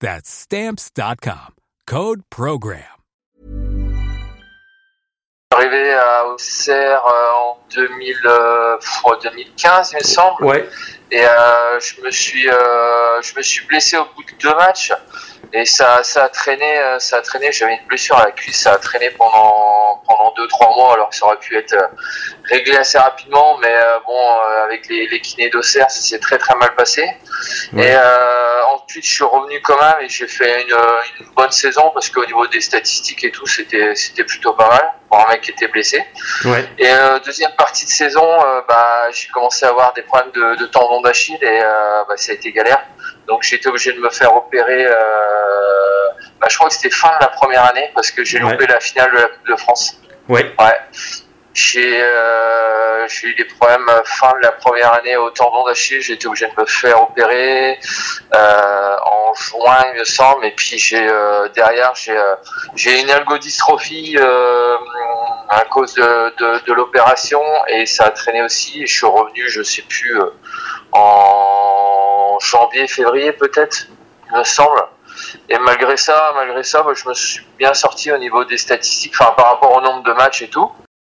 That's Stamps.com. Code PROGRAM. Arrivé à Auxerre euh, en 2000, euh, 2015, il me semble. Ouais. Et euh, je me suis, euh, je me suis blessé au bout de deux matchs. Et ça, ça a traîné, ça a traîné. J'avais une blessure à la cuisse, ça a traîné pendant deux trois mois, alors que ça aurait pu être euh, réglé assez rapidement. Mais euh, bon, euh, avec les, les kinés d'Auxerre, ça s'est très très mal passé. Ouais. Et ensuite, je suis revenu quand même et j'ai fait une, une bonne saison parce qu'au niveau des statistiques et tout, c'était c'était plutôt pas mal pour un mec qui était blessé. Ouais. Et deuxième partie de saison, bah, j'ai commencé à avoir des problèmes de, de tendon d'Achille et bah, ça a été galère. Donc j'ai été obligé de me faire opérer. Euh, bah, je crois que c'était fin de la première année parce que j'ai Ouais. loupé la finale de la Coupe de France. Ouais. Ouais. J'ai euh, eu des problèmes fin de la première année au tendon d'Achille. J'ai été obligé de me faire opérer euh, en juin, il me semble. Et puis j'ai euh, derrière j'ai euh, une algodystrophie euh, à cause de, de, de l'opération et ça a traîné aussi. Et je suis revenu, je sais plus, euh, en janvier, février peut-être, il me semble. Et malgré ça, malgré ça, je me suis bien sorti au niveau des statistiques, enfin par rapport au nombre de matchs et tout.